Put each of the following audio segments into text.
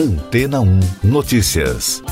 Antena 1 Notícias.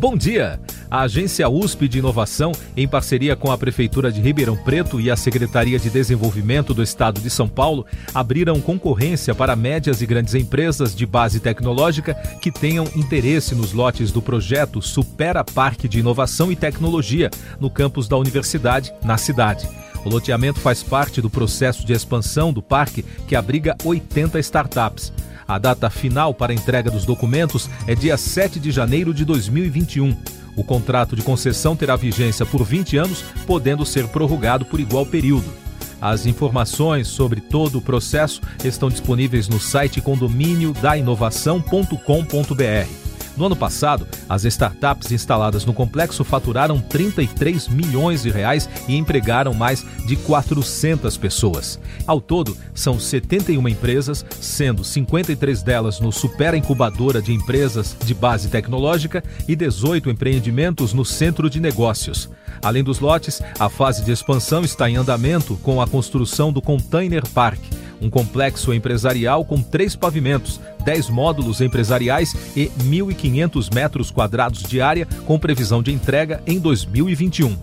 Bom dia! A agência USP de Inovação, em parceria com a Prefeitura de Ribeirão Preto e a Secretaria de Desenvolvimento do Estado de São Paulo, abriram concorrência para médias e grandes empresas de base tecnológica que tenham interesse nos lotes do projeto Supera Parque de Inovação e Tecnologia, no campus da universidade, na cidade. O loteamento faz parte do processo de expansão do parque, que abriga 80 startups. A data final para a entrega dos documentos é dia 7 de janeiro de 2021. O contrato de concessão terá vigência por 20 anos, podendo ser prorrogado por igual período. As informações sobre todo o processo estão disponíveis no site condomínio da inovação.com.br. No ano passado, as startups instaladas no complexo faturaram 33 milhões de reais e empregaram mais de 400 pessoas. Ao todo, são 71 empresas, sendo 53 delas no Super Incubadora de Empresas de Base Tecnológica e 18 empreendimentos no Centro de Negócios. Além dos lotes, a fase de expansão está em andamento com a construção do Container Park um complexo empresarial com três pavimentos, 10 módulos empresariais e 1.500 metros quadrados de área, com previsão de entrega em 2021.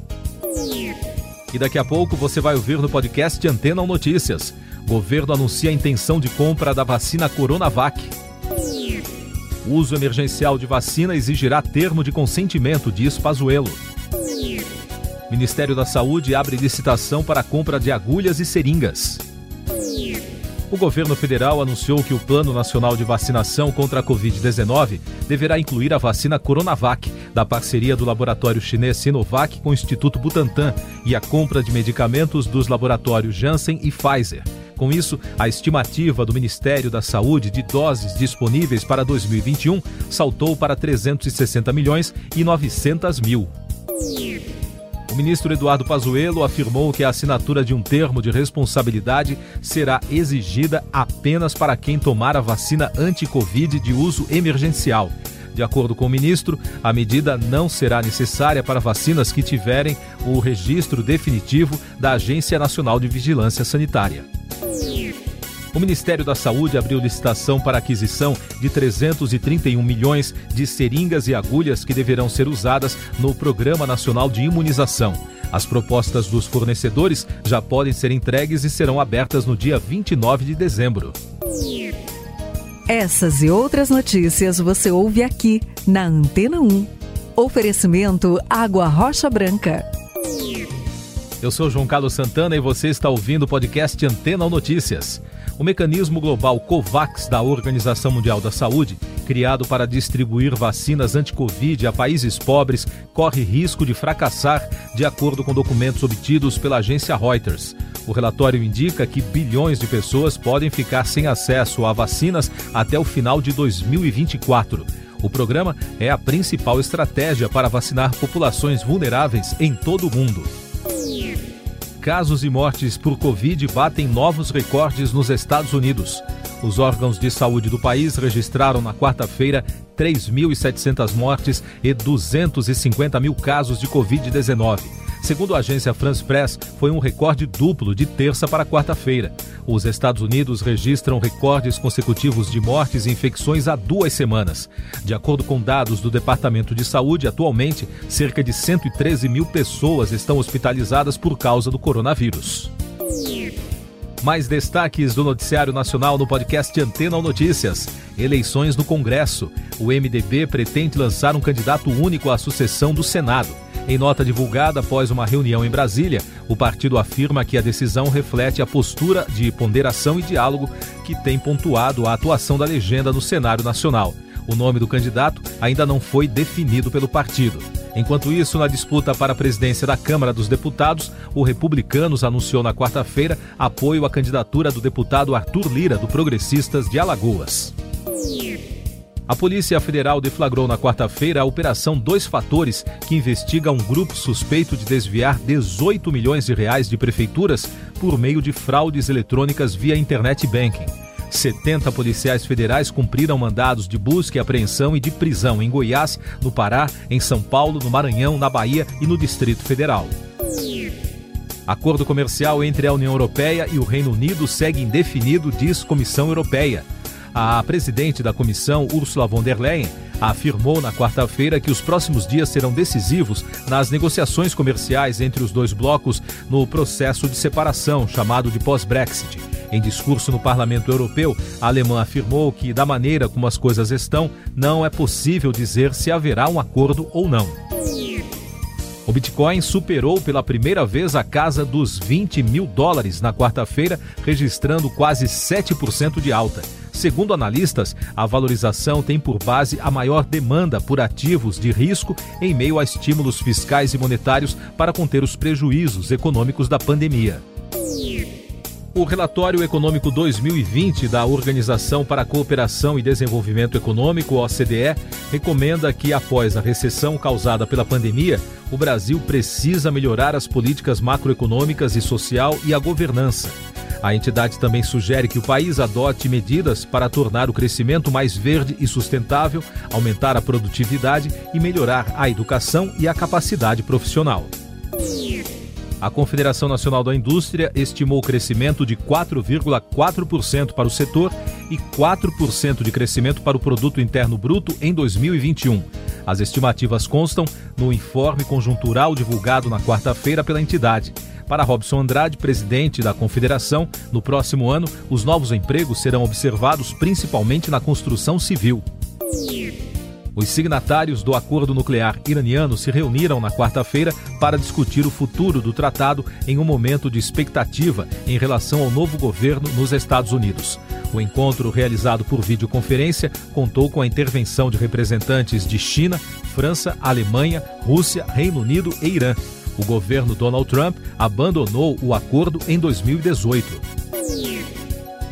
E daqui a pouco você vai ouvir no podcast Antena ou Notícias. Governo anuncia a intenção de compra da vacina Coronavac. O uso emergencial de vacina exigirá termo de consentimento, diz Pazuello. Ministério da Saúde abre licitação para compra de agulhas e seringas. O governo federal anunciou que o Plano Nacional de Vacinação contra a Covid-19 deverá incluir a vacina Coronavac, da parceria do laboratório chinês Sinovac com o Instituto Butantan, e a compra de medicamentos dos laboratórios Janssen e Pfizer. Com isso, a estimativa do Ministério da Saúde de doses disponíveis para 2021 saltou para 360 milhões e 900 mil. O ministro Eduardo Pazuello afirmou que a assinatura de um termo de responsabilidade será exigida apenas para quem tomar a vacina anti-Covid de uso emergencial. De acordo com o ministro, a medida não será necessária para vacinas que tiverem o registro definitivo da Agência Nacional de Vigilância Sanitária. O Ministério da Saúde abriu licitação para aquisição de 331 milhões de seringas e agulhas que deverão ser usadas no Programa Nacional de Imunização. As propostas dos fornecedores já podem ser entregues e serão abertas no dia 29 de dezembro. Essas e outras notícias você ouve aqui na Antena 1. Oferecimento Água Rocha Branca. Eu sou João Carlos Santana e você está ouvindo o podcast Antena Notícias. O mecanismo global COVAX da Organização Mundial da Saúde, criado para distribuir vacinas anti-Covid a países pobres, corre risco de fracassar, de acordo com documentos obtidos pela agência Reuters. O relatório indica que bilhões de pessoas podem ficar sem acesso a vacinas até o final de 2024. O programa é a principal estratégia para vacinar populações vulneráveis em todo o mundo casos e mortes por Covid batem novos recordes nos Estados Unidos. Os órgãos de saúde do país registraram na quarta-feira 3.700 mortes e 250 mil casos de Covid-19. Segundo a agência France Press, foi um recorde duplo de terça para quarta-feira. Os Estados Unidos registram recordes consecutivos de mortes e infecções há duas semanas. De acordo com dados do Departamento de Saúde, atualmente, cerca de 113 mil pessoas estão hospitalizadas por causa do coronavírus. Mais destaques do Noticiário Nacional no podcast Antena ou Notícias. Eleições no Congresso. O MDB pretende lançar um candidato único à sucessão do Senado. Em nota divulgada após uma reunião em Brasília, o partido afirma que a decisão reflete a postura de ponderação e diálogo que tem pontuado a atuação da legenda no cenário nacional. O nome do candidato ainda não foi definido pelo partido. Enquanto isso, na disputa para a presidência da Câmara dos Deputados, o Republicanos anunciou na quarta-feira apoio à candidatura do deputado Arthur Lira, do Progressistas de Alagoas. A Polícia Federal deflagrou na quarta-feira a Operação Dois Fatores, que investiga um grupo suspeito de desviar 18 milhões de reais de prefeituras por meio de fraudes eletrônicas via internet banking. 70 policiais federais cumpriram mandados de busca e apreensão e de prisão em Goiás, no Pará, em São Paulo, no Maranhão, na Bahia e no Distrito Federal. Acordo comercial entre a União Europeia e o Reino Unido segue indefinido, diz Comissão Europeia. A presidente da comissão, Ursula von der Leyen, afirmou na quarta-feira que os próximos dias serão decisivos nas negociações comerciais entre os dois blocos no processo de separação, chamado de pós-Brexit. Em discurso no Parlamento Europeu, a alemã afirmou que, da maneira como as coisas estão, não é possível dizer se haverá um acordo ou não. O Bitcoin superou pela primeira vez a casa dos 20 mil dólares na quarta-feira, registrando quase 7% de alta. Segundo analistas, a valorização tem por base a maior demanda por ativos de risco em meio a estímulos fiscais e monetários para conter os prejuízos econômicos da pandemia. O relatório econômico 2020 da Organização para a Cooperação e Desenvolvimento Econômico, OCDE, recomenda que, após a recessão causada pela pandemia, o Brasil precisa melhorar as políticas macroeconômicas e social e a governança. A entidade também sugere que o país adote medidas para tornar o crescimento mais verde e sustentável, aumentar a produtividade e melhorar a educação e a capacidade profissional. A Confederação Nacional da Indústria estimou o crescimento de 4,4% para o setor e 4% de crescimento para o produto interno bruto em 2021. As estimativas constam no informe conjuntural divulgado na quarta-feira pela entidade. Para Robson Andrade, presidente da Confederação, no próximo ano, os novos empregos serão observados principalmente na construção civil. Os signatários do acordo nuclear iraniano se reuniram na quarta-feira para discutir o futuro do tratado em um momento de expectativa em relação ao novo governo nos Estados Unidos. O encontro, realizado por videoconferência, contou com a intervenção de representantes de China, França, Alemanha, Rússia, Reino Unido e Irã. O governo Donald Trump abandonou o acordo em 2018.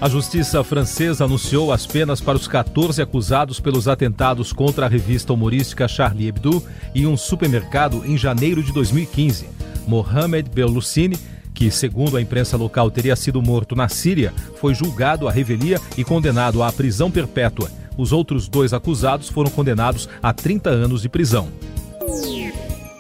A justiça francesa anunciou as penas para os 14 acusados pelos atentados contra a revista humorística Charlie Hebdo e um supermercado em janeiro de 2015. Mohamed Beloucine, que, segundo a imprensa local, teria sido morto na Síria, foi julgado à revelia e condenado à prisão perpétua. Os outros dois acusados foram condenados a 30 anos de prisão.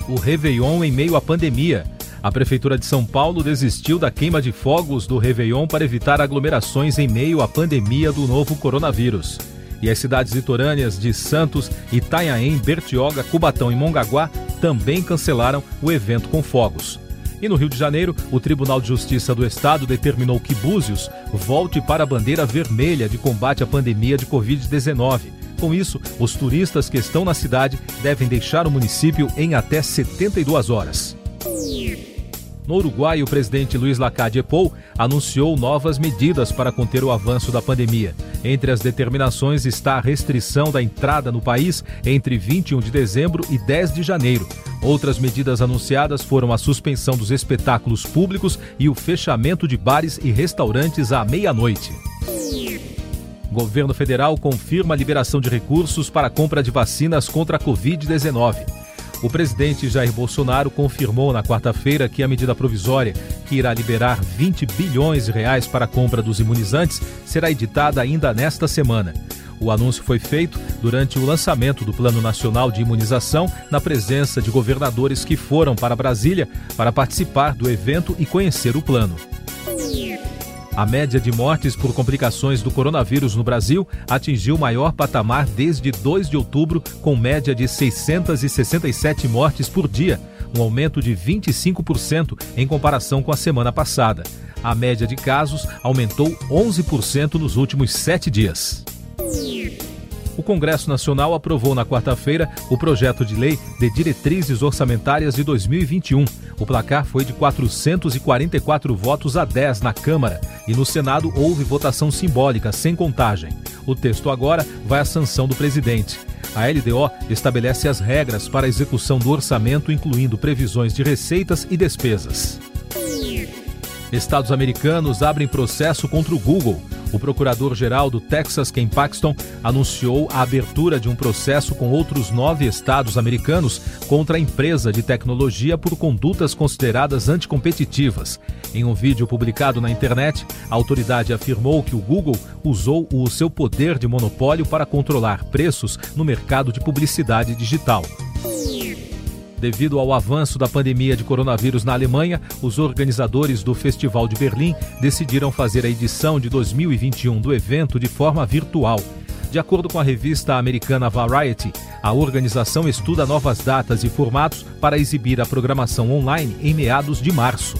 O Réveillon em meio à pandemia. A Prefeitura de São Paulo desistiu da queima de fogos do Réveillon para evitar aglomerações em meio à pandemia do novo coronavírus. E as cidades litorâneas de Santos, Itanhaém, Bertioga, Cubatão e Mongaguá também cancelaram o evento com fogos. E no Rio de Janeiro, o Tribunal de Justiça do Estado determinou que Búzios volte para a bandeira vermelha de combate à pandemia de Covid-19. Com isso, os turistas que estão na cidade devem deixar o município em até 72 horas. No Uruguai, o presidente Luiz Lacalle Pou anunciou novas medidas para conter o avanço da pandemia. Entre as determinações está a restrição da entrada no país entre 21 de dezembro e 10 de janeiro. Outras medidas anunciadas foram a suspensão dos espetáculos públicos e o fechamento de bares e restaurantes à meia-noite. Governo federal confirma a liberação de recursos para a compra de vacinas contra a Covid-19. O presidente Jair Bolsonaro confirmou na quarta-feira que a medida provisória, que irá liberar 20 bilhões de reais para a compra dos imunizantes, será editada ainda nesta semana. O anúncio foi feito durante o lançamento do Plano Nacional de Imunização, na presença de governadores que foram para Brasília para participar do evento e conhecer o plano. A média de mortes por complicações do coronavírus no Brasil atingiu o maior patamar desde 2 de outubro, com média de 667 mortes por dia, um aumento de 25% em comparação com a semana passada. A média de casos aumentou 11% nos últimos sete dias o Congresso Nacional aprovou na quarta-feira o projeto de lei de diretrizes orçamentárias de 2021. O placar foi de 444 votos a 10 na Câmara e no Senado houve votação simbólica, sem contagem. O texto agora vai à sanção do presidente. A LDO estabelece as regras para a execução do orçamento, incluindo previsões de receitas e despesas. Estados americanos abrem processo contra o Google o procurador-geral do Texas, Ken Paxton, anunciou a abertura de um processo com outros nove estados americanos contra a empresa de tecnologia por condutas consideradas anticompetitivas. Em um vídeo publicado na internet, a autoridade afirmou que o Google usou o seu poder de monopólio para controlar preços no mercado de publicidade digital. Devido ao avanço da pandemia de coronavírus na Alemanha, os organizadores do Festival de Berlim decidiram fazer a edição de 2021 do evento de forma virtual. De acordo com a revista americana Variety, a organização estuda novas datas e formatos para exibir a programação online em meados de março.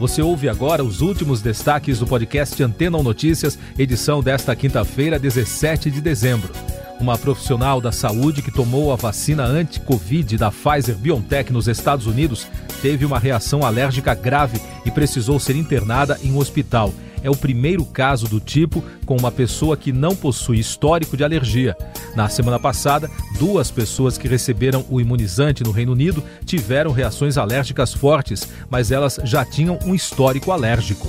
Você ouve agora os últimos destaques do podcast Antena Notícias, edição desta quinta-feira, 17 de dezembro. Uma profissional da saúde que tomou a vacina anti-Covid da Pfizer BioNTech nos Estados Unidos teve uma reação alérgica grave e precisou ser internada em um hospital é o primeiro caso do tipo com uma pessoa que não possui histórico de alergia. Na semana passada, duas pessoas que receberam o imunizante no Reino Unido tiveram reações alérgicas fortes, mas elas já tinham um histórico alérgico.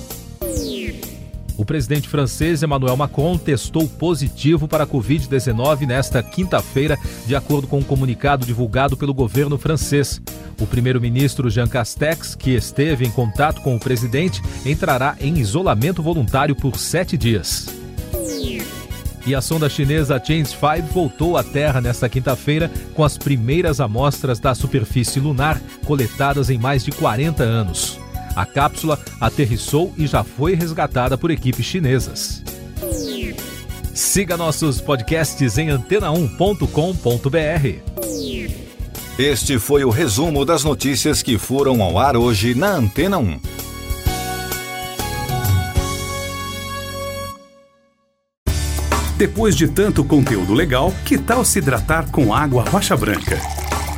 O presidente francês Emmanuel Macron testou positivo para a Covid-19 nesta quinta-feira, de acordo com um comunicado divulgado pelo governo francês. O primeiro-ministro Jean Castex, que esteve em contato com o presidente, entrará em isolamento voluntário por sete dias. E a sonda chinesa Chang'e 5 voltou à Terra nesta quinta-feira com as primeiras amostras da superfície lunar coletadas em mais de 40 anos. A cápsula aterrissou e já foi resgatada por equipes chinesas. Siga nossos podcasts em antena1.com.br. Este foi o resumo das notícias que foram ao ar hoje na Antena 1. Depois de tanto conteúdo legal, que tal se hidratar com água rocha branca?